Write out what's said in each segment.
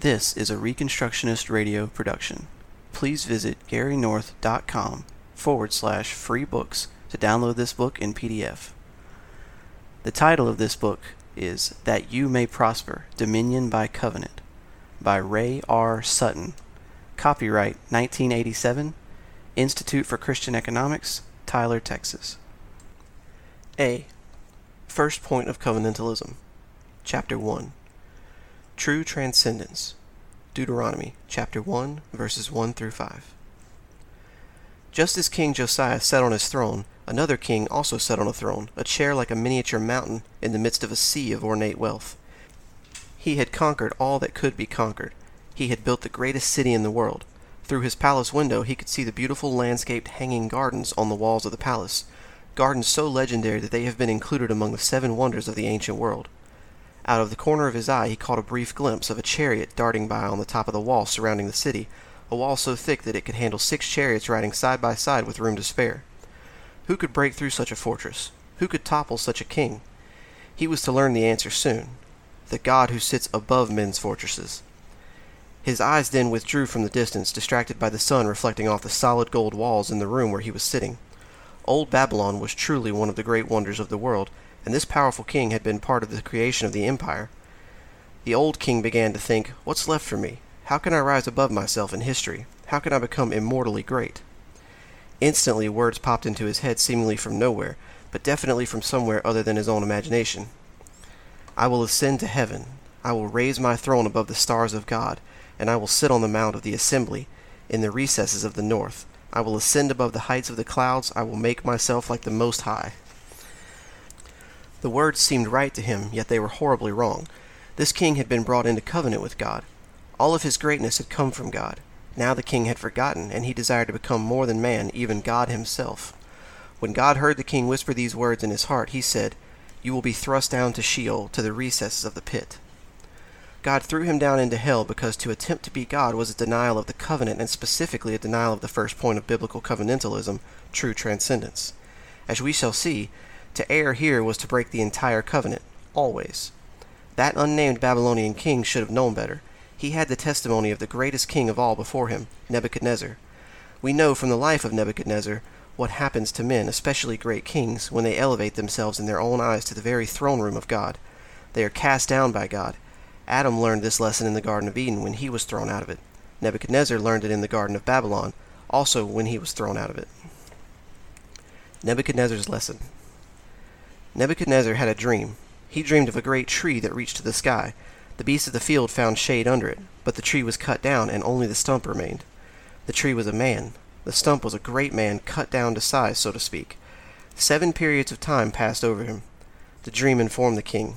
This is a Reconstructionist radio production. Please visit garynorth.com forward slash free books to download this book in PDF. The title of this book is That You May Prosper Dominion by Covenant by Ray R. Sutton. Copyright 1987, Institute for Christian Economics, Tyler, Texas. A. First Point of Covenantalism. Chapter 1 True Transcendence. Deuteronomy chapter 1, verses 1 through 5. Just as King Josiah sat on his throne, another king also sat on a throne, a chair like a miniature mountain in the midst of a sea of ornate wealth. He had conquered all that could be conquered. He had built the greatest city in the world. Through his palace window he could see the beautiful landscaped hanging gardens on the walls of the palace, gardens so legendary that they have been included among the seven wonders of the ancient world. Out of the corner of his eye he caught a brief glimpse of a chariot darting by on the top of the wall surrounding the city, a wall so thick that it could handle six chariots riding side by side with room to spare. Who could break through such a fortress? Who could topple such a king? He was to learn the answer soon. The God who sits above men's fortresses. His eyes then withdrew from the distance, distracted by the sun reflecting off the solid gold walls in the room where he was sitting. Old Babylon was truly one of the great wonders of the world, and this powerful king had been part of the creation of the empire. The old king began to think, What's left for me? How can I rise above myself in history? How can I become immortally great? Instantly, words popped into his head seemingly from nowhere, but definitely from somewhere other than his own imagination. I will ascend to heaven. I will raise my throne above the stars of God, and I will sit on the mount of the assembly in the recesses of the north. I will ascend above the heights of the clouds. I will make myself like the Most High. The words seemed right to him, yet they were horribly wrong. This king had been brought into covenant with God. All of his greatness had come from God. Now the king had forgotten, and he desired to become more than man, even God himself. When God heard the king whisper these words in his heart, he said, You will be thrust down to Sheol, to the recesses of the pit. God threw him down into hell because to attempt to be God was a denial of the covenant and specifically a denial of the first point of biblical covenantalism, true transcendence. As we shall see, to err here was to break the entire covenant, always. That unnamed Babylonian king should have known better. He had the testimony of the greatest king of all before him, Nebuchadnezzar. We know from the life of Nebuchadnezzar what happens to men, especially great kings, when they elevate themselves in their own eyes to the very throne room of God. They are cast down by God. Adam learned this lesson in the Garden of Eden when he was thrown out of it. Nebuchadnezzar learned it in the Garden of Babylon, also when he was thrown out of it. Nebuchadnezzar's lesson. Nebuchadnezzar had a dream. He dreamed of a great tree that reached to the sky. The beasts of the field found shade under it, but the tree was cut down, and only the stump remained. The tree was a man. The stump was a great man cut down to size, so to speak. Seven periods of time passed over him. The dream informed the king.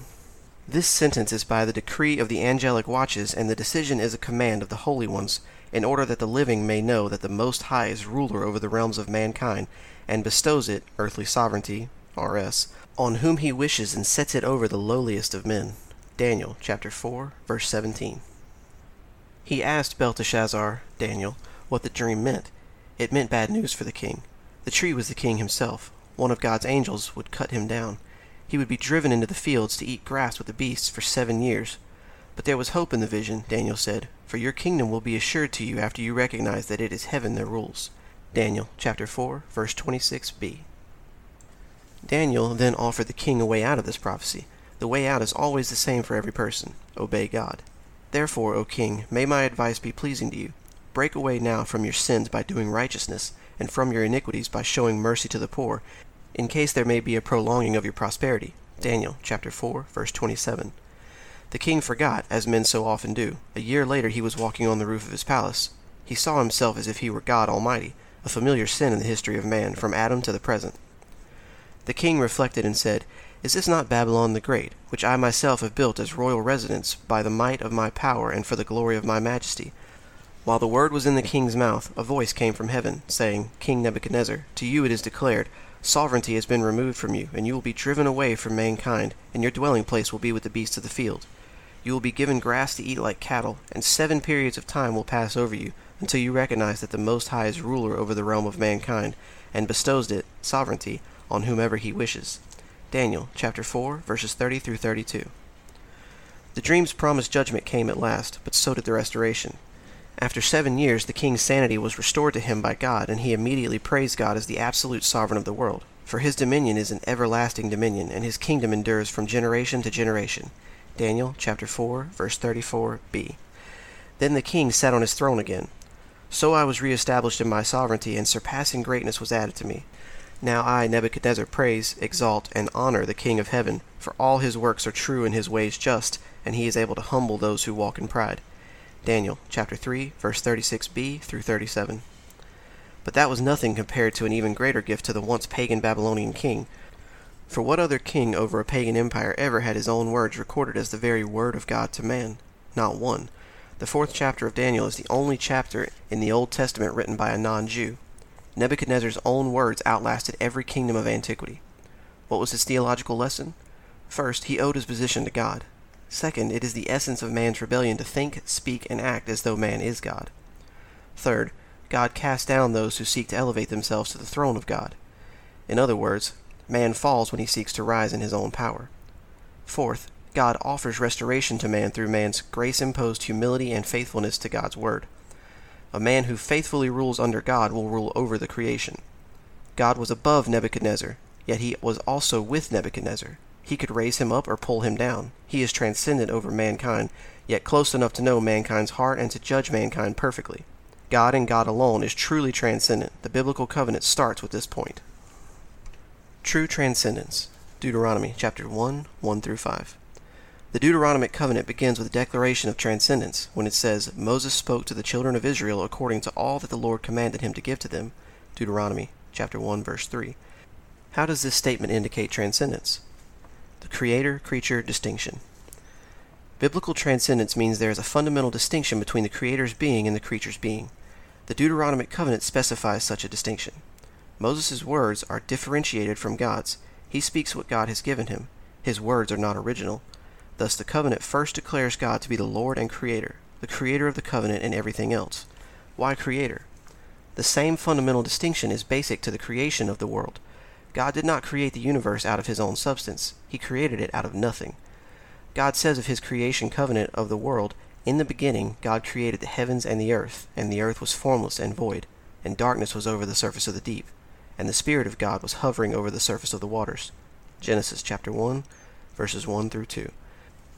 This sentence is by the decree of the angelic watches, and the decision is a command of the holy ones, in order that the living may know that the Most High is ruler over the realms of mankind, and bestows it, earthly sovereignty, R.S., on whom he wishes and sets it over the lowliest of men. Daniel chapter 4, verse 17. He asked Belteshazzar, Daniel, what the dream meant. It meant bad news for the king. The tree was the king himself. One of God's angels would cut him down. He would be driven into the fields to eat grass with the beasts for seven years. But there was hope in the vision, Daniel said, for your kingdom will be assured to you after you recognize that it is heaven that rules. Daniel chapter 4, verse 26b. Daniel then offered the king a way out of this prophecy. The way out is always the same for every person obey God. Therefore, O king, may my advice be pleasing to you. Break away now from your sins by doing righteousness, and from your iniquities by showing mercy to the poor, in case there may be a prolonging of your prosperity. Daniel chapter 4, verse 27. The king forgot, as men so often do. A year later he was walking on the roof of his palace. He saw himself as if he were God Almighty, a familiar sin in the history of man, from Adam to the present. The king reflected and said, Is this not Babylon the Great, which I myself have built as royal residence by the might of my power and for the glory of my majesty? While the word was in the king's mouth, a voice came from heaven, saying, King Nebuchadnezzar, to you it is declared, Sovereignty has been removed from you, and you will be driven away from mankind, and your dwelling place will be with the beasts of the field. You will be given grass to eat like cattle, and seven periods of time will pass over you, until you recognize that the Most High is ruler over the realm of mankind, and bestows it, sovereignty, on whomever he wishes. Daniel chapter 4 verses 30 through 32. The dream's promised judgment came at last, but so did the restoration. After seven years, the king's sanity was restored to him by God, and he immediately praised God as the absolute sovereign of the world. For his dominion is an everlasting dominion, and his kingdom endures from generation to generation. Daniel chapter 4, verse 34b. Then the king sat on his throne again. So I was reestablished in my sovereignty, and surpassing greatness was added to me. Now I, Nebuchadnezzar, praise, exalt, and honor the King of heaven, for all his works are true and his ways just, and he is able to humble those who walk in pride. Daniel chapter 3, verse 36b through 37. But that was nothing compared to an even greater gift to the once pagan Babylonian king. For what other king over a pagan empire ever had his own words recorded as the very word of God to man? Not one. The fourth chapter of Daniel is the only chapter in the Old Testament written by a non Jew. Nebuchadnezzar's own words outlasted every kingdom of antiquity. What was his theological lesson? First, he owed his position to God. Second, it is the essence of man's rebellion to think, speak, and act as though man is God. Third, God casts down those who seek to elevate themselves to the throne of God. In other words, man falls when he seeks to rise in his own power. Fourth, God offers restoration to man through man's grace imposed humility and faithfulness to God's word. A man who faithfully rules under God will rule over the creation. God was above Nebuchadnezzar, yet he was also with Nebuchadnezzar. He could raise him up or pull him down. He is transcendent over mankind, yet close enough to know mankind's heart and to judge mankind perfectly. God and God alone is truly transcendent. The biblical covenant starts with this point. True transcendence. Deuteronomy chapter 1, 1 through 5. The Deuteronomic covenant begins with a declaration of transcendence when it says, Moses spoke to the children of Israel according to all that the Lord commanded him to give to them. Deuteronomy chapter 1 verse 3. How does this statement indicate transcendence? the creator creature distinction. Biblical transcendence means there is a fundamental distinction between the creator's being and the creature's being. The Deuteronomic covenant specifies such a distinction. Moses' words are differentiated from God's. He speaks what God has given him. His words are not original. Thus, the covenant first declares God to be the Lord and Creator, the Creator of the covenant and everything else. Why Creator? The same fundamental distinction is basic to the creation of the world. God did not create the universe out of his own substance, he created it out of nothing. God says of his creation covenant of the world, In the beginning God created the heavens and the earth, and the earth was formless and void, and darkness was over the surface of the deep, and the Spirit of God was hovering over the surface of the waters. Genesis chapter 1, verses 1 through 2.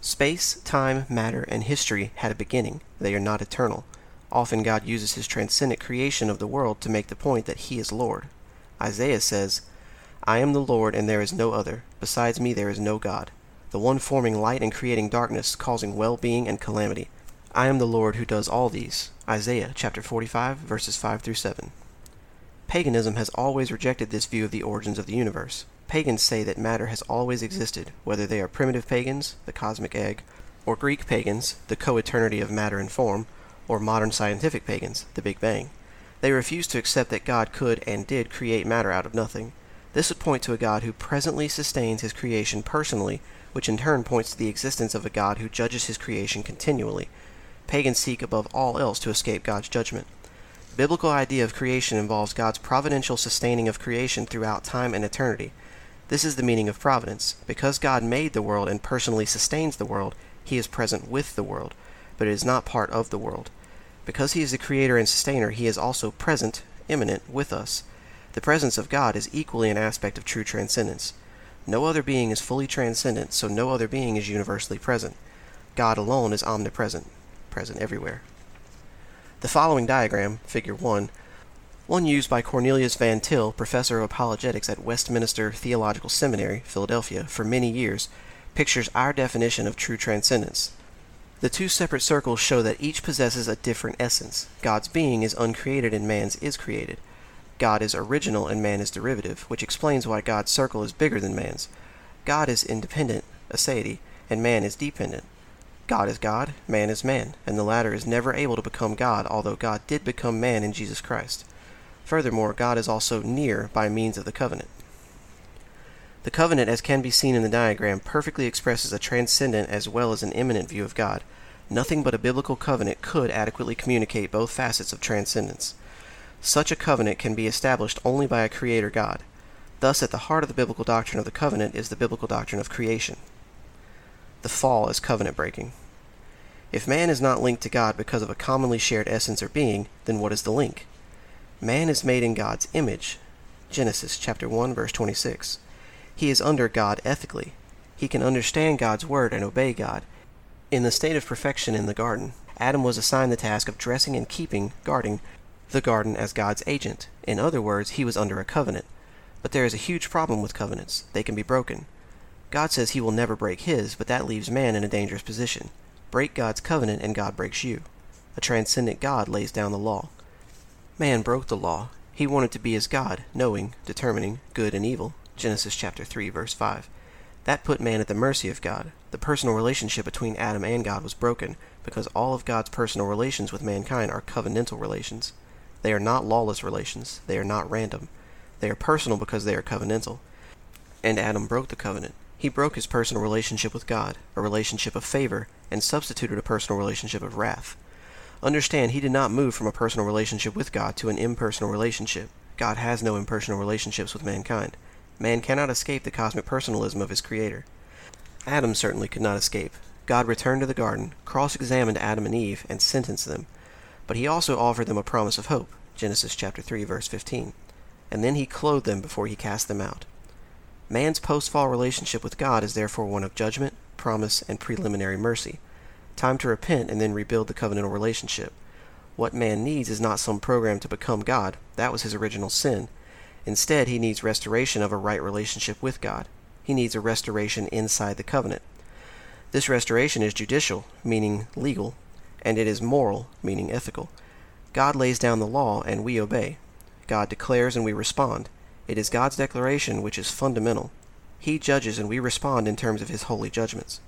Space, time, matter, and history had a beginning. They are not eternal. Often God uses his transcendent creation of the world to make the point that he is Lord. Isaiah says, I am the Lord, and there is no other. Besides me there is no God. The one forming light and creating darkness, causing well being and calamity. I am the Lord who does all these. Isaiah chapter 45, verses 5 through 7. Paganism has always rejected this view of the origins of the universe. Pagans say that matter has always existed, whether they are primitive pagans, the cosmic egg, or Greek pagans, the co-eternity of matter and form, or modern scientific pagans, the Big Bang. They refuse to accept that God could and did create matter out of nothing. This would point to a God who presently sustains his creation personally, which in turn points to the existence of a God who judges his creation continually. Pagans seek above all else to escape God's judgment. The biblical idea of creation involves God's providential sustaining of creation throughout time and eternity. This is the meaning of providence. Because God made the world and personally sustains the world, he is present with the world, but it is not part of the world. Because he is the creator and sustainer, he is also present, immanent, with us. The presence of God is equally an aspect of true transcendence. No other being is fully transcendent, so no other being is universally present. God alone is omnipresent, present everywhere. The following diagram, Figure 1, one used by Cornelius Van Til, professor of apologetics at Westminster Theological Seminary, Philadelphia, for many years, pictures our definition of true transcendence. The two separate circles show that each possesses a different essence. God's being is uncreated and man's is created. God is original and man is derivative, which explains why God's circle is bigger than man's. God is independent, aseity, and man is dependent. God is God, man is man, and the latter is never able to become God, although God did become man in Jesus Christ. Furthermore, God is also near by means of the covenant. The covenant, as can be seen in the diagram, perfectly expresses a transcendent as well as an immanent view of God. Nothing but a biblical covenant could adequately communicate both facets of transcendence. Such a covenant can be established only by a creator God. Thus, at the heart of the biblical doctrine of the covenant is the biblical doctrine of creation. The fall is covenant breaking. If man is not linked to God because of a commonly shared essence or being, then what is the link? Man is made in God's image. Genesis chapter 1 verse 26. He is under God ethically. He can understand God's word and obey God. In the state of perfection in the garden, Adam was assigned the task of dressing and keeping, guarding the garden as God's agent. In other words, he was under a covenant. But there is a huge problem with covenants. They can be broken. God says he will never break his, but that leaves man in a dangerous position. Break God's covenant and God breaks you. A transcendent God lays down the law. Man broke the law. He wanted to be as God, knowing, determining good and evil. Genesis chapter 3 verse 5. That put man at the mercy of God. The personal relationship between Adam and God was broken because all of God's personal relations with mankind are covenantal relations. They are not lawless relations. They are not random. They are personal because they are covenantal. And Adam broke the covenant. He broke his personal relationship with God, a relationship of favor, and substituted a personal relationship of wrath. Understand, he did not move from a personal relationship with God to an impersonal relationship. God has no impersonal relationships with mankind. Man cannot escape the cosmic personalism of his Creator. Adam certainly could not escape. God returned to the garden, cross examined Adam and Eve, and sentenced them. But he also offered them a promise of hope. Genesis chapter 3 verse 15. And then he clothed them before he cast them out. Man's post-fall relationship with God is therefore one of judgment, promise, and preliminary mercy. Time to repent and then rebuild the covenantal relationship. What man needs is not some program to become God. That was his original sin. Instead, he needs restoration of a right relationship with God. He needs a restoration inside the covenant. This restoration is judicial, meaning legal, and it is moral, meaning ethical. God lays down the law and we obey. God declares and we respond. It is God's declaration which is fundamental. He judges and we respond in terms of his holy judgments.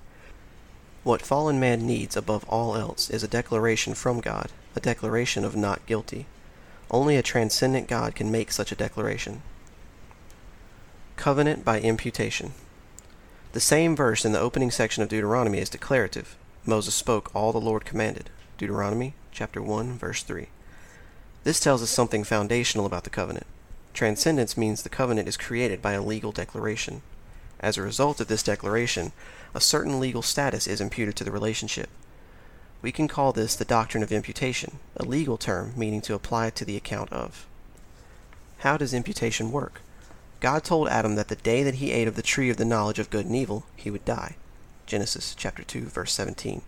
What fallen man needs above all else is a declaration from God, a declaration of not guilty. Only a transcendent God can make such a declaration. Covenant by imputation. The same verse in the opening section of Deuteronomy is declarative. Moses spoke all the Lord commanded. Deuteronomy chapter 1 verse 3. This tells us something foundational about the covenant. Transcendence means the covenant is created by a legal declaration. As a result of this declaration, a certain legal status is imputed to the relationship. We can call this the doctrine of imputation, a legal term meaning to apply to the account of. How does imputation work? God told Adam that the day that he ate of the tree of the knowledge of good and evil, he would die. Genesis chapter 2 verse 17.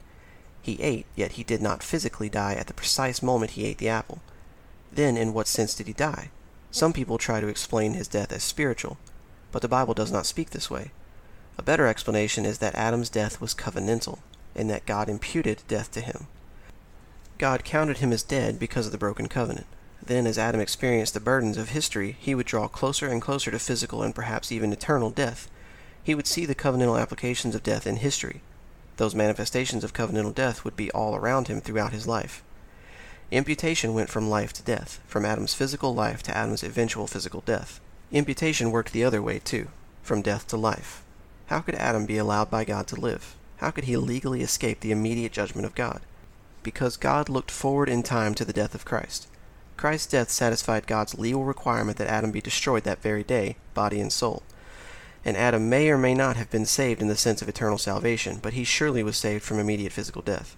He ate, yet he did not physically die at the precise moment he ate the apple. Then in what sense did he die? Some people try to explain his death as spiritual, but the Bible does not speak this way. A better explanation is that Adam's death was covenantal, in that God imputed death to him. God counted him as dead because of the broken covenant. Then, as Adam experienced the burdens of history, he would draw closer and closer to physical and perhaps even eternal death. He would see the covenantal applications of death in history. Those manifestations of covenantal death would be all around him throughout his life. Imputation went from life to death, from Adam's physical life to Adam's eventual physical death. Imputation worked the other way, too, from death to life. How could Adam be allowed by God to live? How could he legally escape the immediate judgment of God? Because God looked forward in time to the death of Christ. Christ's death satisfied God's legal requirement that Adam be destroyed that very day, body and soul. And Adam may or may not have been saved in the sense of eternal salvation, but he surely was saved from immediate physical death.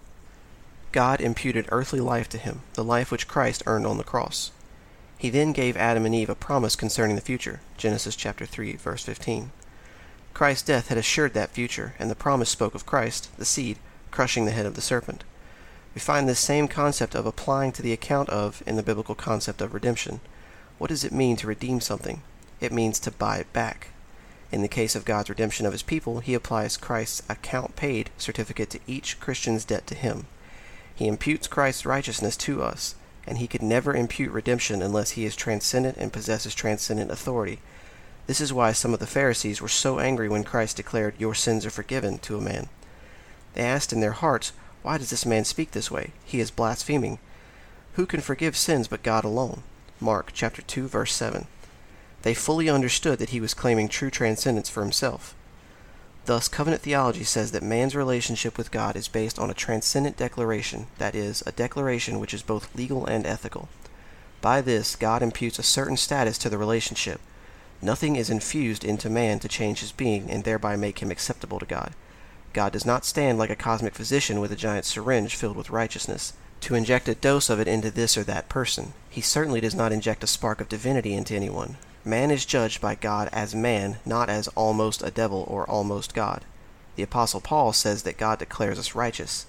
God imputed earthly life to him, the life which Christ earned on the cross. He then gave Adam and Eve a promise concerning the future. Genesis chapter 3, verse 15. Christ's death had assured that future, and the promise spoke of Christ, the seed, crushing the head of the serpent. We find this same concept of applying to the account of in the biblical concept of redemption. What does it mean to redeem something? It means to buy it back. In the case of God's redemption of his people, he applies Christ's account paid certificate to each Christian's debt to him. He imputes Christ's righteousness to us, and he could never impute redemption unless he is transcendent and possesses transcendent authority. This is why some of the Pharisees were so angry when Christ declared, Your sins are forgiven, to a man. They asked in their hearts, Why does this man speak this way? He is blaspheming. Who can forgive sins but God alone? Mark chapter 2 verse 7. They fully understood that he was claiming true transcendence for himself. Thus, covenant theology says that man's relationship with God is based on a transcendent declaration, that is, a declaration which is both legal and ethical. By this, God imputes a certain status to the relationship. Nothing is infused into man to change his being and thereby make him acceptable to God. God does not stand like a cosmic physician with a giant syringe filled with righteousness to inject a dose of it into this or that person. He certainly does not inject a spark of divinity into anyone. Man is judged by God as man, not as almost a devil or almost God. The Apostle Paul says that God declares us righteous.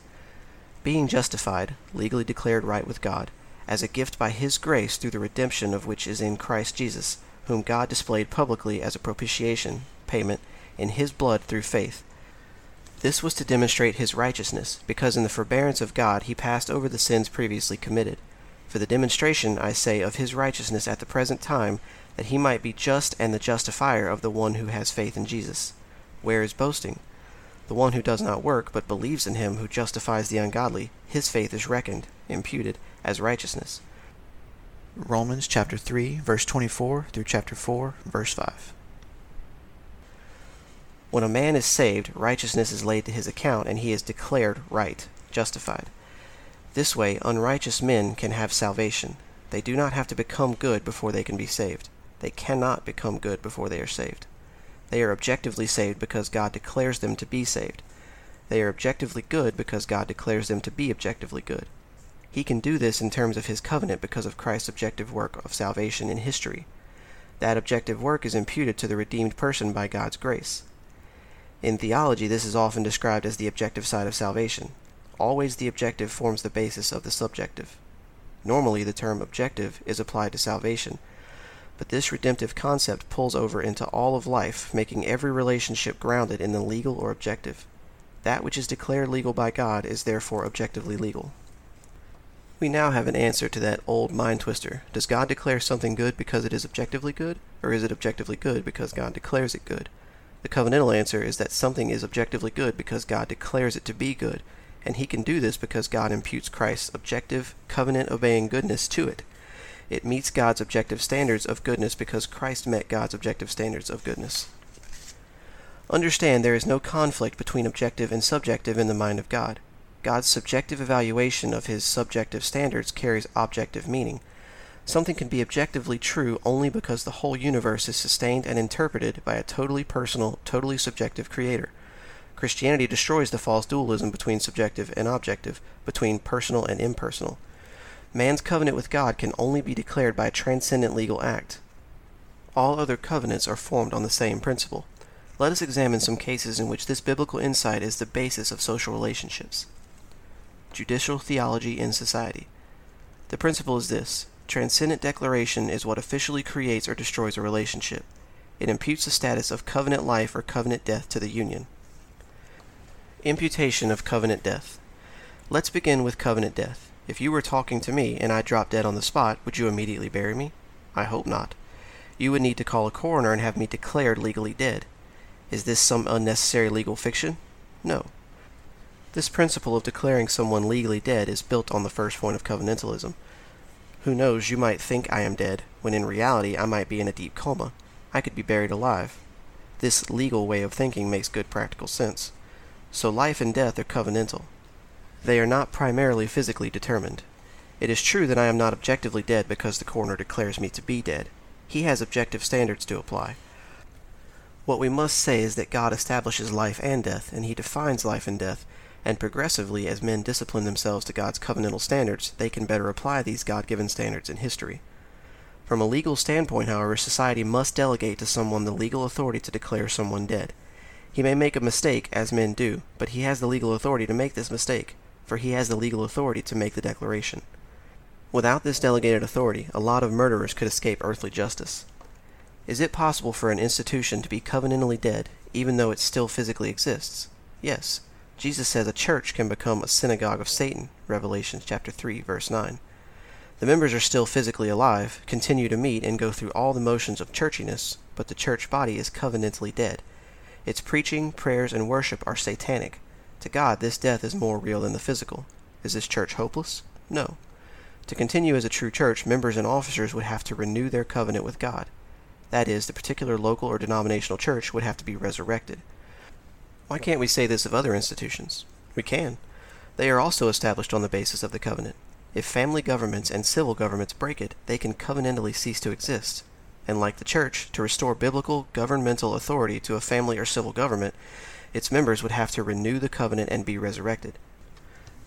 Being justified, legally declared right with God, as a gift by His grace through the redemption of which is in Christ Jesus, whom God displayed publicly as a propitiation, payment, in His blood through faith. This was to demonstrate His righteousness, because in the forbearance of God He passed over the sins previously committed. For the demonstration, I say, of His righteousness at the present time, that He might be just and the justifier of the one who has faith in Jesus. Where is boasting? The one who does not work, but believes in him who justifies the ungodly, his faith is reckoned, imputed, as righteousness. Romans chapter 3, verse 24 through chapter 4, verse 5. When a man is saved, righteousness is laid to his account, and he is declared right, justified. This way, unrighteous men can have salvation. They do not have to become good before they can be saved. They cannot become good before they are saved. They are objectively saved because God declares them to be saved. They are objectively good because God declares them to be objectively good. He can do this in terms of his covenant because of Christ's objective work of salvation in history. That objective work is imputed to the redeemed person by God's grace. In theology, this is often described as the objective side of salvation. Always the objective forms the basis of the subjective. Normally, the term objective is applied to salvation but this redemptive concept pulls over into all of life, making every relationship grounded in the legal or objective. That which is declared legal by God is therefore objectively legal. We now have an answer to that old mind twister. Does God declare something good because it is objectively good, or is it objectively good because God declares it good? The covenantal answer is that something is objectively good because God declares it to be good, and he can do this because God imputes Christ's objective, covenant obeying goodness to it. It meets God's objective standards of goodness because Christ met God's objective standards of goodness. Understand there is no conflict between objective and subjective in the mind of God. God's subjective evaluation of his subjective standards carries objective meaning. Something can be objectively true only because the whole universe is sustained and interpreted by a totally personal, totally subjective creator. Christianity destroys the false dualism between subjective and objective, between personal and impersonal. Man's covenant with God can only be declared by a transcendent legal act. All other covenants are formed on the same principle. Let us examine some cases in which this biblical insight is the basis of social relationships. Judicial theology in society. The principle is this transcendent declaration is what officially creates or destroys a relationship. It imputes the status of covenant life or covenant death to the union. Imputation of covenant death. Let's begin with covenant death. If you were talking to me and I dropped dead on the spot, would you immediately bury me? I hope not. You would need to call a coroner and have me declared legally dead. Is this some unnecessary legal fiction? No. This principle of declaring someone legally dead is built on the first point of covenantalism. Who knows, you might think I am dead, when in reality I might be in a deep coma. I could be buried alive. This legal way of thinking makes good practical sense. So life and death are covenantal. They are not primarily physically determined. It is true that I am not objectively dead because the coroner declares me to be dead. He has objective standards to apply. What we must say is that God establishes life and death, and He defines life and death, and progressively, as men discipline themselves to God's covenantal standards, they can better apply these God given standards in history. From a legal standpoint, however, society must delegate to someone the legal authority to declare someone dead. He may make a mistake, as men do, but he has the legal authority to make this mistake for he has the legal authority to make the declaration. Without this delegated authority, a lot of murderers could escape earthly justice. Is it possible for an institution to be covenantally dead, even though it still physically exists? Yes. Jesus says a church can become a synagogue of Satan, Revelation chapter 3, verse 9. The members are still physically alive, continue to meet, and go through all the motions of churchiness, but the church body is covenantally dead. Its preaching, prayers, and worship are satanic, to God, this death is more real than the physical. Is this church hopeless? No. To continue as a true church, members and officers would have to renew their covenant with God. That is, the particular local or denominational church would have to be resurrected. Why can't we say this of other institutions? We can. They are also established on the basis of the covenant. If family governments and civil governments break it, they can covenantally cease to exist. And like the church, to restore biblical governmental authority to a family or civil government, its members would have to renew the covenant and be resurrected.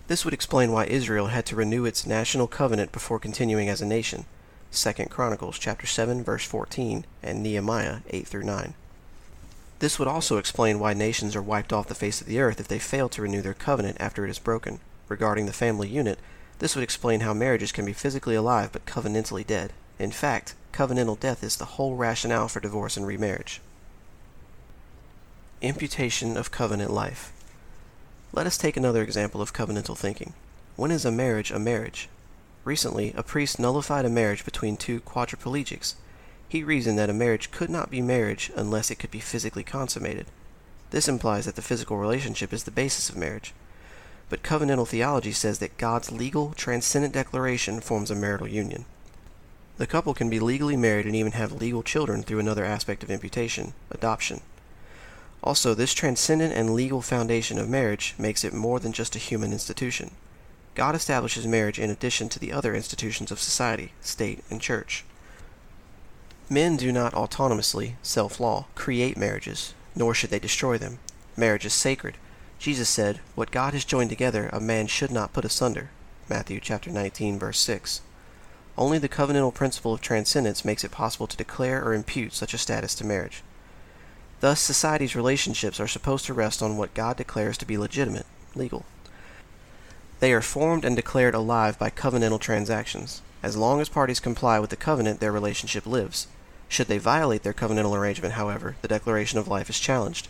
This would explain why Israel had to renew its national covenant before continuing as a nation. 2 Chronicles chapter 7 verse 14 and Nehemiah 8 through 9. This would also explain why nations are wiped off the face of the earth if they fail to renew their covenant after it is broken. Regarding the family unit, this would explain how marriages can be physically alive but covenantally dead. In fact, covenantal death is the whole rationale for divorce and remarriage. Imputation of covenant life. Let us take another example of covenantal thinking. When is a marriage a marriage? Recently, a priest nullified a marriage between two quadriplegics. He reasoned that a marriage could not be marriage unless it could be physically consummated. This implies that the physical relationship is the basis of marriage. But covenantal theology says that God's legal, transcendent declaration forms a marital union. The couple can be legally married and even have legal children through another aspect of imputation, adoption. Also, this transcendent and legal foundation of marriage makes it more than just a human institution. God establishes marriage in addition to the other institutions of society, state, and church. Men do not autonomously, self law, create marriages, nor should they destroy them. Marriage is sacred. Jesus said, What God has joined together, a man should not put asunder. Matthew chapter 19, verse 6. Only the covenantal principle of transcendence makes it possible to declare or impute such a status to marriage. Thus, society's relationships are supposed to rest on what God declares to be legitimate, legal. They are formed and declared alive by covenantal transactions. As long as parties comply with the covenant, their relationship lives. Should they violate their covenantal arrangement, however, the declaration of life is challenged.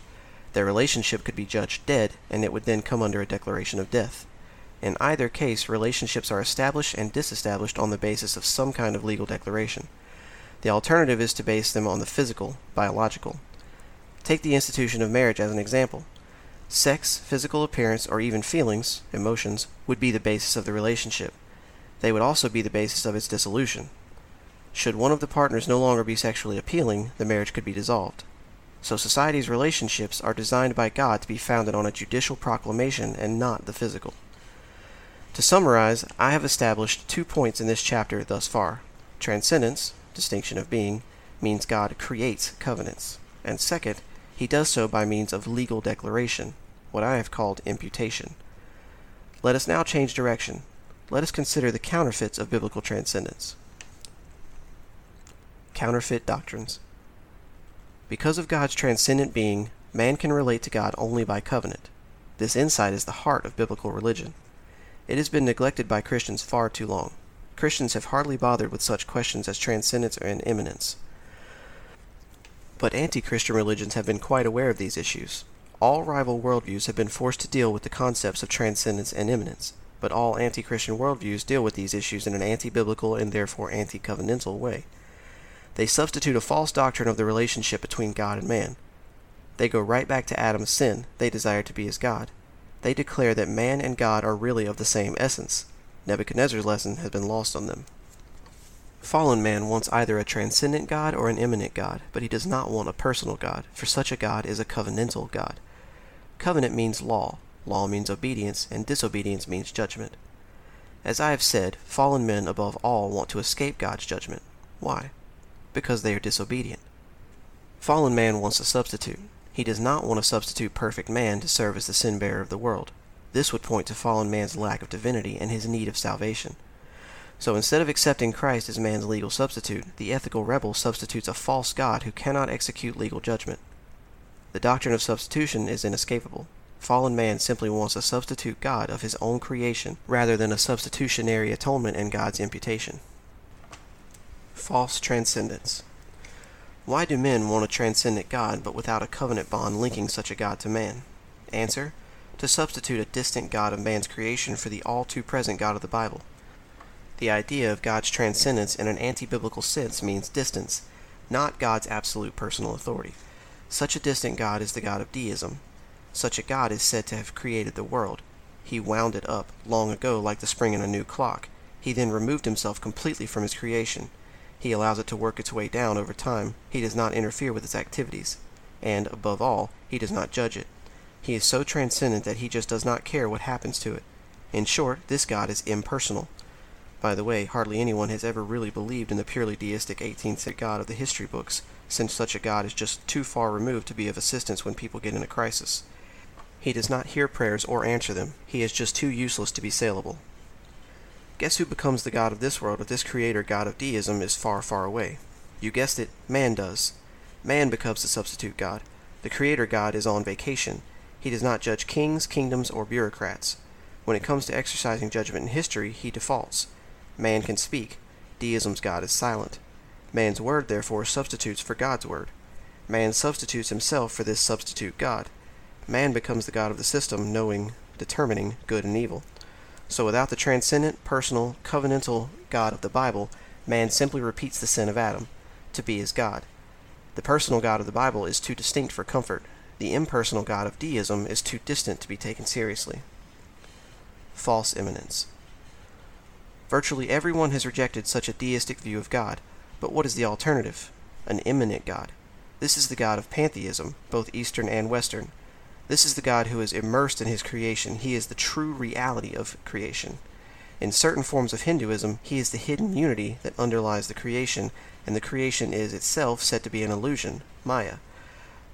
Their relationship could be judged dead, and it would then come under a declaration of death. In either case, relationships are established and disestablished on the basis of some kind of legal declaration. The alternative is to base them on the physical, biological. Take the institution of marriage as an example. Sex, physical appearance, or even feelings, emotions, would be the basis of the relationship. They would also be the basis of its dissolution. Should one of the partners no longer be sexually appealing, the marriage could be dissolved. So society's relationships are designed by God to be founded on a judicial proclamation and not the physical. To summarize, I have established two points in this chapter thus far. Transcendence, distinction of being, means God creates covenants. And second, he does so by means of legal declaration, what I have called imputation. Let us now change direction. Let us consider the counterfeits of biblical transcendence. Counterfeit doctrines. Because of God's transcendent being, man can relate to God only by covenant. This insight is the heart of biblical religion. It has been neglected by Christians far too long. Christians have hardly bothered with such questions as transcendence and immanence. But anti Christian religions have been quite aware of these issues. All rival worldviews have been forced to deal with the concepts of transcendence and immanence, but all anti Christian worldviews deal with these issues in an anti biblical and therefore anti covenantal way. They substitute a false doctrine of the relationship between God and man. They go right back to Adam's sin, they desire to be as God. They declare that man and God are really of the same essence. Nebuchadnezzar's lesson has been lost on them. Fallen man wants either a transcendent God or an immanent God, but he does not want a personal God, for such a God is a covenantal God. Covenant means law, law means obedience, and disobedience means judgment. As I have said, fallen men above all want to escape God's judgment. Why? Because they are disobedient. Fallen man wants a substitute. He does not want a substitute perfect man to serve as the sin bearer of the world. This would point to fallen man's lack of divinity and his need of salvation. So instead of accepting Christ as man's legal substitute, the ethical rebel substitutes a false God who cannot execute legal judgment. The doctrine of substitution is inescapable. Fallen man simply wants a substitute God of his own creation rather than a substitutionary atonement and God's imputation. False transcendence. Why do men want a transcendent God but without a covenant bond linking such a God to man? Answer: To substitute a distant God of man's creation for the all too present God of the Bible. The idea of God's transcendence in an anti biblical sense means distance, not God's absolute personal authority. Such a distant God is the God of deism. Such a God is said to have created the world. He wound it up long ago like the spring in a new clock. He then removed himself completely from his creation. He allows it to work its way down over time. He does not interfere with its activities. And, above all, he does not judge it. He is so transcendent that he just does not care what happens to it. In short, this God is impersonal. By the way, hardly anyone has ever really believed in the purely deistic 18th century God of the history books, since such a God is just too far removed to be of assistance when people get in a crisis. He does not hear prayers or answer them. He is just too useless to be saleable. Guess who becomes the God of this world if this creator God of deism is far, far away? You guessed it, man does. Man becomes the substitute God. The creator God is on vacation. He does not judge kings, kingdoms, or bureaucrats. When it comes to exercising judgment in history, he defaults. Man can speak. Deism's God is silent. Man's word, therefore, substitutes for God's word. Man substitutes himself for this substitute God. Man becomes the God of the system, knowing, determining good and evil. So without the transcendent, personal, covenantal God of the Bible, man simply repeats the sin of Adam, to be his God. The personal God of the Bible is too distinct for comfort. The impersonal God of deism is too distant to be taken seriously. False immanence. Virtually everyone has rejected such a deistic view of God, but what is the alternative? An immanent God. This is the God of pantheism, both Eastern and Western. This is the God who is immersed in his creation. He is the true reality of creation. In certain forms of Hinduism, he is the hidden unity that underlies the creation, and the creation is itself said to be an illusion, Maya.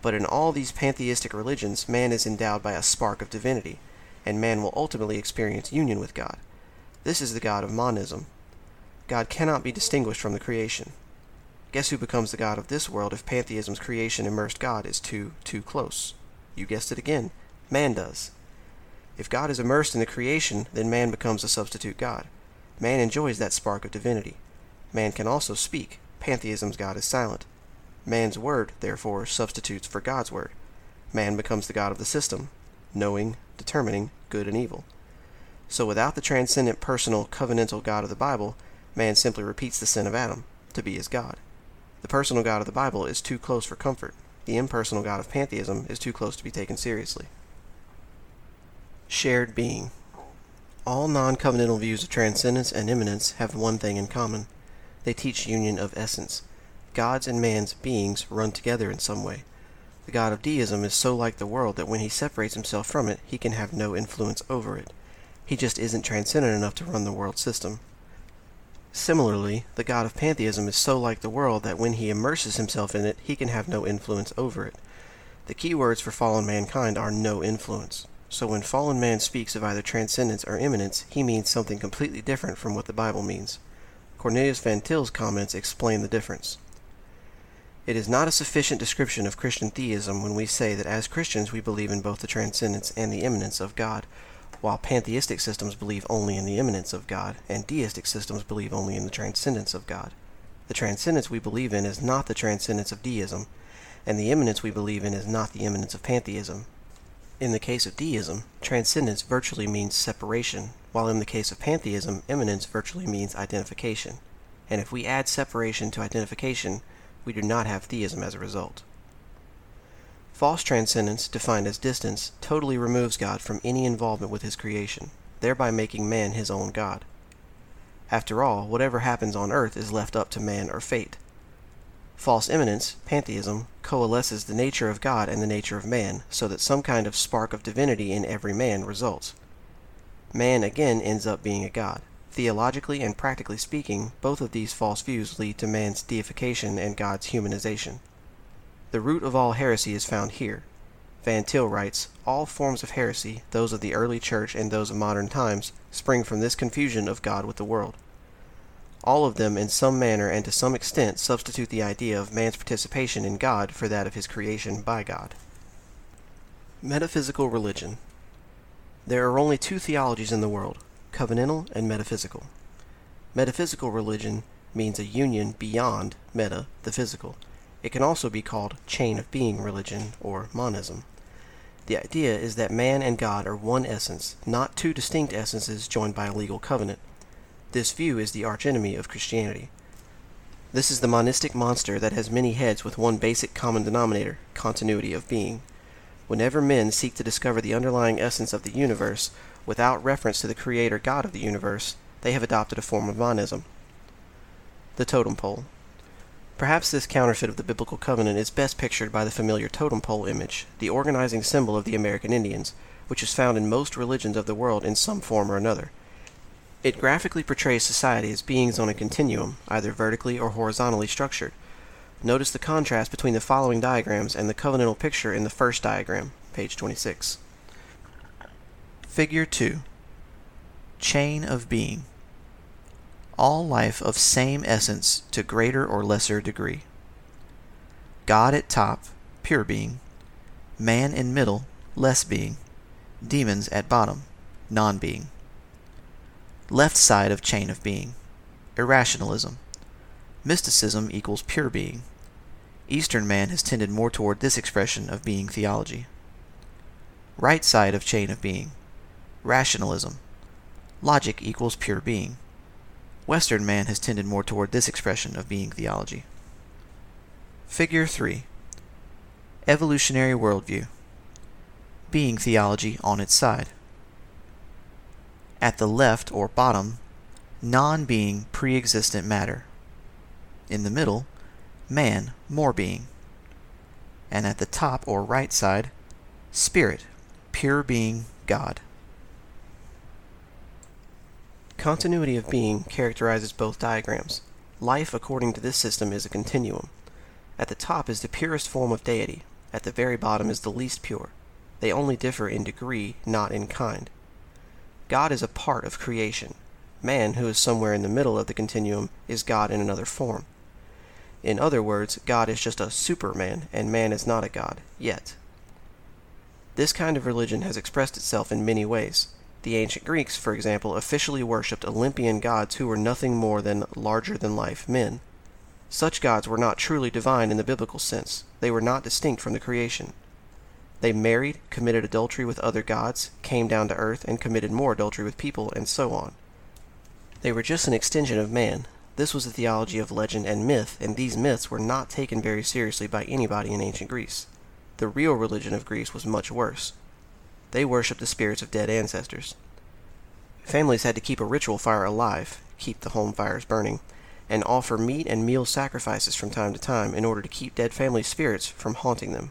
But in all these pantheistic religions, man is endowed by a spark of divinity, and man will ultimately experience union with God. This is the God of monism. God cannot be distinguished from the creation. Guess who becomes the God of this world if pantheism's creation immersed God is too, too close? You guessed it again. Man does. If God is immersed in the creation, then man becomes a substitute God. Man enjoys that spark of divinity. Man can also speak. Pantheism's God is silent. Man's word, therefore, substitutes for God's word. Man becomes the God of the system, knowing, determining good and evil. So without the transcendent personal covenantal God of the Bible, man simply repeats the sin of Adam, to be his God. The personal God of the Bible is too close for comfort. The impersonal God of pantheism is too close to be taken seriously. Shared being. All non covenantal views of transcendence and immanence have one thing in common they teach union of essence. God's and man's beings run together in some way. The God of deism is so like the world that when he separates himself from it, he can have no influence over it. He just isn't transcendent enough to run the world system. Similarly, the God of pantheism is so like the world that when he immerses himself in it, he can have no influence over it. The key words for fallen mankind are no influence. So when fallen man speaks of either transcendence or immanence, he means something completely different from what the Bible means. Cornelius Van Til's comments explain the difference. It is not a sufficient description of Christian theism when we say that as Christians we believe in both the transcendence and the immanence of God, while pantheistic systems believe only in the immanence of God, and deistic systems believe only in the transcendence of God. The transcendence we believe in is not the transcendence of deism, and the immanence we believe in is not the immanence of pantheism. In the case of deism, transcendence virtually means separation, while in the case of pantheism, immanence virtually means identification. And if we add separation to identification, we do not have theism as a result. False transcendence, defined as distance, totally removes God from any involvement with his creation, thereby making man his own God. After all, whatever happens on earth is left up to man or fate. False immanence, pantheism, coalesces the nature of God and the nature of man, so that some kind of spark of divinity in every man results. Man again ends up being a god. Theologically and practically speaking, both of these false views lead to man's deification and God's humanization. The root of all heresy is found here. Van Til writes, All forms of heresy, those of the early church and those of modern times, spring from this confusion of God with the world. All of them in some manner and to some extent substitute the idea of man's participation in God for that of his creation by God. Metaphysical religion. There are only two theologies in the world, covenantal and metaphysical. Metaphysical religion means a union beyond meta, the physical. It can also be called chain of being religion or monism. The idea is that man and God are one essence, not two distinct essences joined by a legal covenant. This view is the archenemy of Christianity. This is the monistic monster that has many heads with one basic common denominator continuity of being. Whenever men seek to discover the underlying essence of the universe without reference to the creator God of the universe, they have adopted a form of monism. The totem pole. Perhaps this counterfeit of the biblical covenant is best pictured by the familiar totem pole image, the organizing symbol of the American Indians, which is found in most religions of the world in some form or another. It graphically portrays society as beings on a continuum, either vertically or horizontally structured. Notice the contrast between the following diagrams and the covenantal picture in the first diagram, page 26. Figure 2 Chain of Being All life of same essence to greater or lesser degree. God at top, pure being. Man in middle, less being. Demons at bottom, non being. Left side of chain of being. Irrationalism. Mysticism equals pure being. Eastern man has tended more toward this expression of being theology. Right side of chain of being. Rationalism. Logic equals pure being. Western man has tended more toward this expression of being theology. Figure 3. Evolutionary worldview. Being theology on its side. At the left or bottom, non being pre existent matter. In the middle, man, more being. And at the top or right side, spirit, pure being, God. Continuity of being characterizes both diagrams. Life, according to this system, is a continuum. At the top is the purest form of deity. At the very bottom is the least pure. They only differ in degree, not in kind. God is a part of creation. Man, who is somewhere in the middle of the continuum, is God in another form. In other words, God is just a superman, and man is not a God, yet. This kind of religion has expressed itself in many ways. The ancient Greeks, for example, officially worshipped Olympian gods who were nothing more than larger than life men. Such gods were not truly divine in the biblical sense, they were not distinct from the creation. They married, committed adultery with other gods, came down to earth, and committed more adultery with people, and so on. They were just an extension of man. This was the theology of legend and myth, and these myths were not taken very seriously by anybody in ancient Greece. The real religion of Greece was much worse. They worshipped the spirits of dead ancestors. Families had to keep a ritual fire alive, keep the home fires burning, and offer meat and meal sacrifices from time to time in order to keep dead family spirits from haunting them.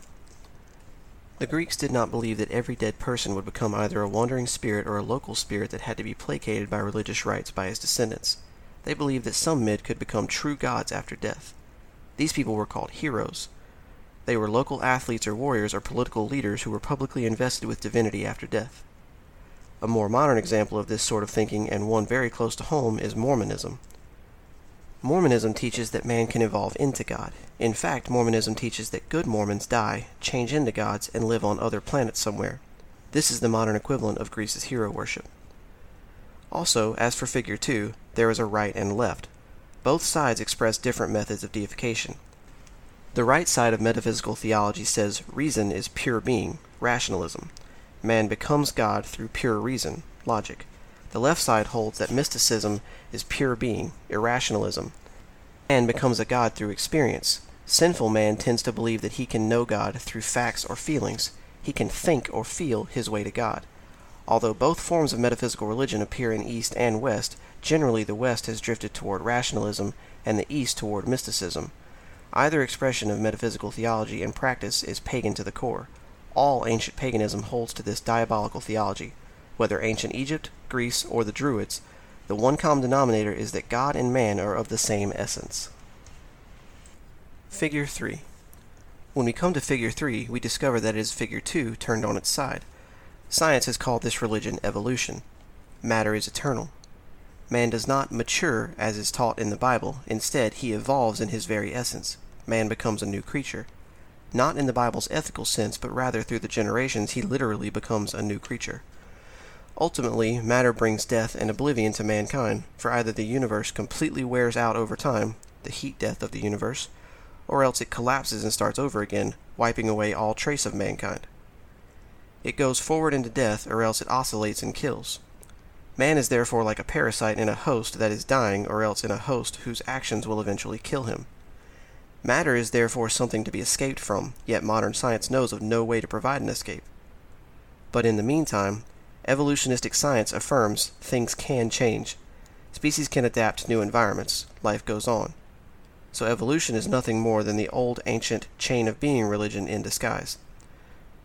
The Greeks did not believe that every dead person would become either a wandering spirit or a local spirit that had to be placated by religious rites by his descendants. They believed that some men could become true gods after death. These people were called heroes. They were local athletes or warriors or political leaders who were publicly invested with divinity after death. A more modern example of this sort of thinking, and one very close to home, is Mormonism. Mormonism teaches that man can evolve into God. In fact, Mormonism teaches that good Mormons die, change into gods, and live on other planets somewhere. This is the modern equivalent of Greece's hero worship. Also, as for Figure 2, there is a right and left. Both sides express different methods of deification. The right side of metaphysical theology says reason is pure being, rationalism. Man becomes God through pure reason, logic. The left side holds that mysticism is pure being, irrationalism. Man becomes a god through experience. Sinful man tends to believe that he can know God through facts or feelings. He can think or feel his way to God. Although both forms of metaphysical religion appear in East and West, generally the West has drifted toward rationalism and the East toward mysticism. Either expression of metaphysical theology and practice is pagan to the core. All ancient paganism holds to this diabolical theology whether ancient Egypt, Greece, or the Druids, the one common denominator is that God and man are of the same essence. Figure 3. When we come to Figure 3, we discover that it is Figure 2 turned on its side. Science has called this religion evolution. Matter is eternal. Man does not mature as is taught in the Bible. Instead, he evolves in his very essence. Man becomes a new creature. Not in the Bible's ethical sense, but rather through the generations, he literally becomes a new creature. Ultimately, matter brings death and oblivion to mankind, for either the universe completely wears out over time, the heat death of the universe, or else it collapses and starts over again, wiping away all trace of mankind. It goes forward into death, or else it oscillates and kills. Man is therefore like a parasite in a host that is dying, or else in a host whose actions will eventually kill him. Matter is therefore something to be escaped from, yet modern science knows of no way to provide an escape. But in the meantime, Evolutionistic science affirms things can change. Species can adapt to new environments. Life goes on. So evolution is nothing more than the old ancient chain of being religion in disguise.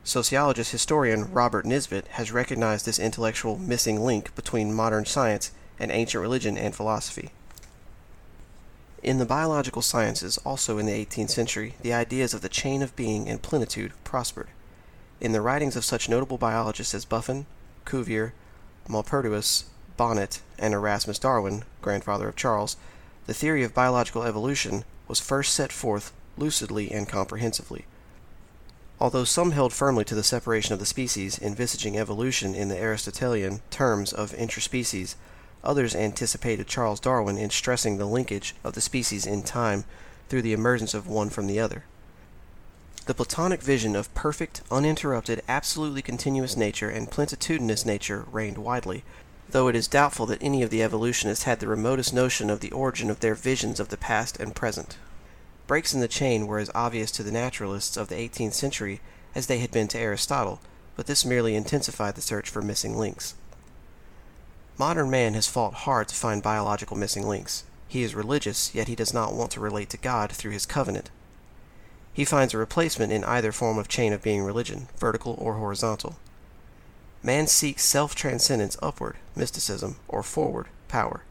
Sociologist historian Robert Nisbet has recognized this intellectual missing link between modern science and ancient religion and philosophy. In the biological sciences, also in the 18th century, the ideas of the chain of being and plenitude prospered. In the writings of such notable biologists as Buffon, Cuvier, Maupertuis, Bonnet, and Erasmus Darwin, grandfather of Charles, the theory of biological evolution was first set forth lucidly and comprehensively. Although some held firmly to the separation of the species, envisaging evolution in the Aristotelian terms of interspecies, others anticipated Charles Darwin in stressing the linkage of the species in time through the emergence of one from the other. The Platonic vision of perfect, uninterrupted, absolutely continuous nature and plenitudinous nature reigned widely, though it is doubtful that any of the evolutionists had the remotest notion of the origin of their visions of the past and present. Breaks in the chain were as obvious to the naturalists of the 18th century as they had been to Aristotle, but this merely intensified the search for missing links. Modern man has fought hard to find biological missing links. He is religious, yet he does not want to relate to God through his covenant. He finds a replacement in either form of chain of being religion, vertical or horizontal. Man seeks self transcendence upward, mysticism, or forward, power.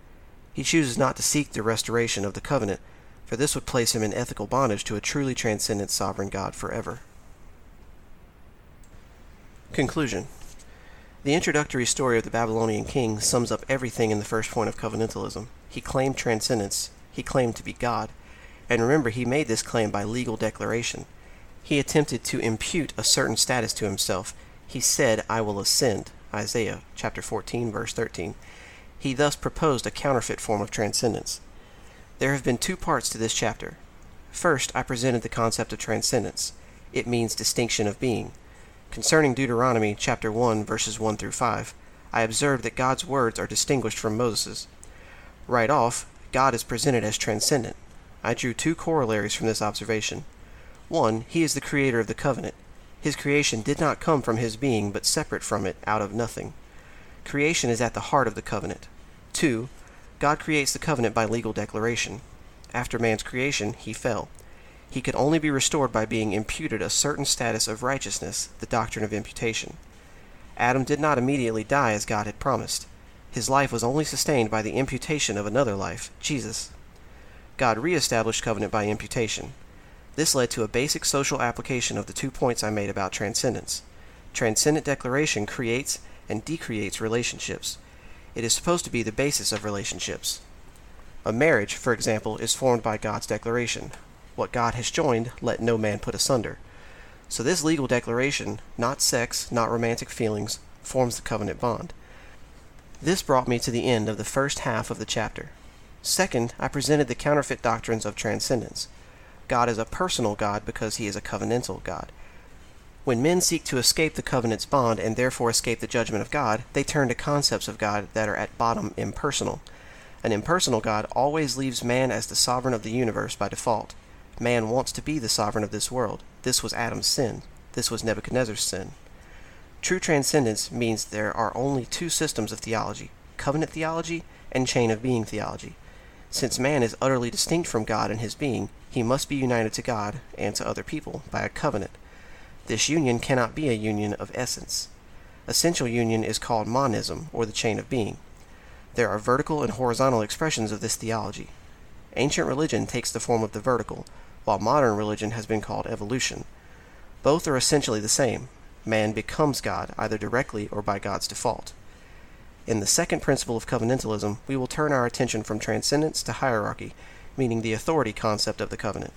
He chooses not to seek the restoration of the covenant, for this would place him in ethical bondage to a truly transcendent sovereign God forever. Conclusion The introductory story of the Babylonian king sums up everything in the first point of covenantalism. He claimed transcendence, he claimed to be God, and remember he made this claim by legal declaration. He attempted to impute a certain status to himself. He said, I will ascend. Isaiah chapter 14 verse 13. He thus proposed a counterfeit form of transcendence. There have been two parts to this chapter. First, I presented the concept of transcendence. It means distinction of being. Concerning Deuteronomy chapter 1 verses 1 through 5, I observed that God's words are distinguished from Moses'. Right off, God is presented as transcendent. I drew two corollaries from this observation. One, he is the creator of the covenant. His creation did not come from his being, but separate from it, out of nothing. Creation is at the heart of the covenant. Two, God creates the covenant by legal declaration. After man's creation, he fell. He could only be restored by being imputed a certain status of righteousness, the doctrine of imputation. Adam did not immediately die as God had promised. His life was only sustained by the imputation of another life, Jesus. God re-established covenant by imputation. This led to a basic social application of the two points I made about transcendence. Transcendent declaration creates and decreates relationships. It is supposed to be the basis of relationships. A marriage, for example, is formed by God's declaration. What God has joined, let no man put asunder. So this legal declaration, not sex, not romantic feelings, forms the covenant bond. This brought me to the end of the first half of the chapter. Second, I presented the counterfeit doctrines of transcendence. God is a personal God because he is a covenantal God. When men seek to escape the covenant's bond and therefore escape the judgment of God, they turn to concepts of God that are at bottom impersonal. An impersonal God always leaves man as the sovereign of the universe by default. Man wants to be the sovereign of this world. This was Adam's sin. This was Nebuchadnezzar's sin. True transcendence means there are only two systems of theology covenant theology and chain of being theology. Since man is utterly distinct from God in his being, he must be united to God and to other people by a covenant. This union cannot be a union of essence. Essential union is called monism, or the chain of being. There are vertical and horizontal expressions of this theology. Ancient religion takes the form of the vertical, while modern religion has been called evolution. Both are essentially the same. Man becomes God, either directly or by God's default. In the second principle of covenantalism, we will turn our attention from transcendence to hierarchy, meaning the authority concept of the covenant.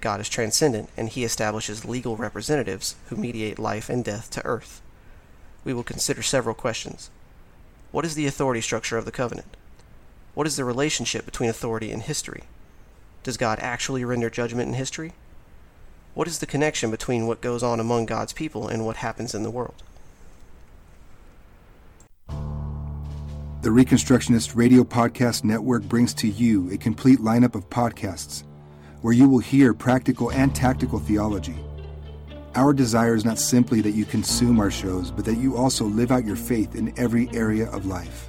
God is transcendent, and he establishes legal representatives who mediate life and death to earth. We will consider several questions. What is the authority structure of the covenant? What is the relationship between authority and history? Does God actually render judgment in history? What is the connection between what goes on among God's people and what happens in the world? The Reconstructionist Radio Podcast Network brings to you a complete lineup of podcasts where you will hear practical and tactical theology. Our desire is not simply that you consume our shows, but that you also live out your faith in every area of life.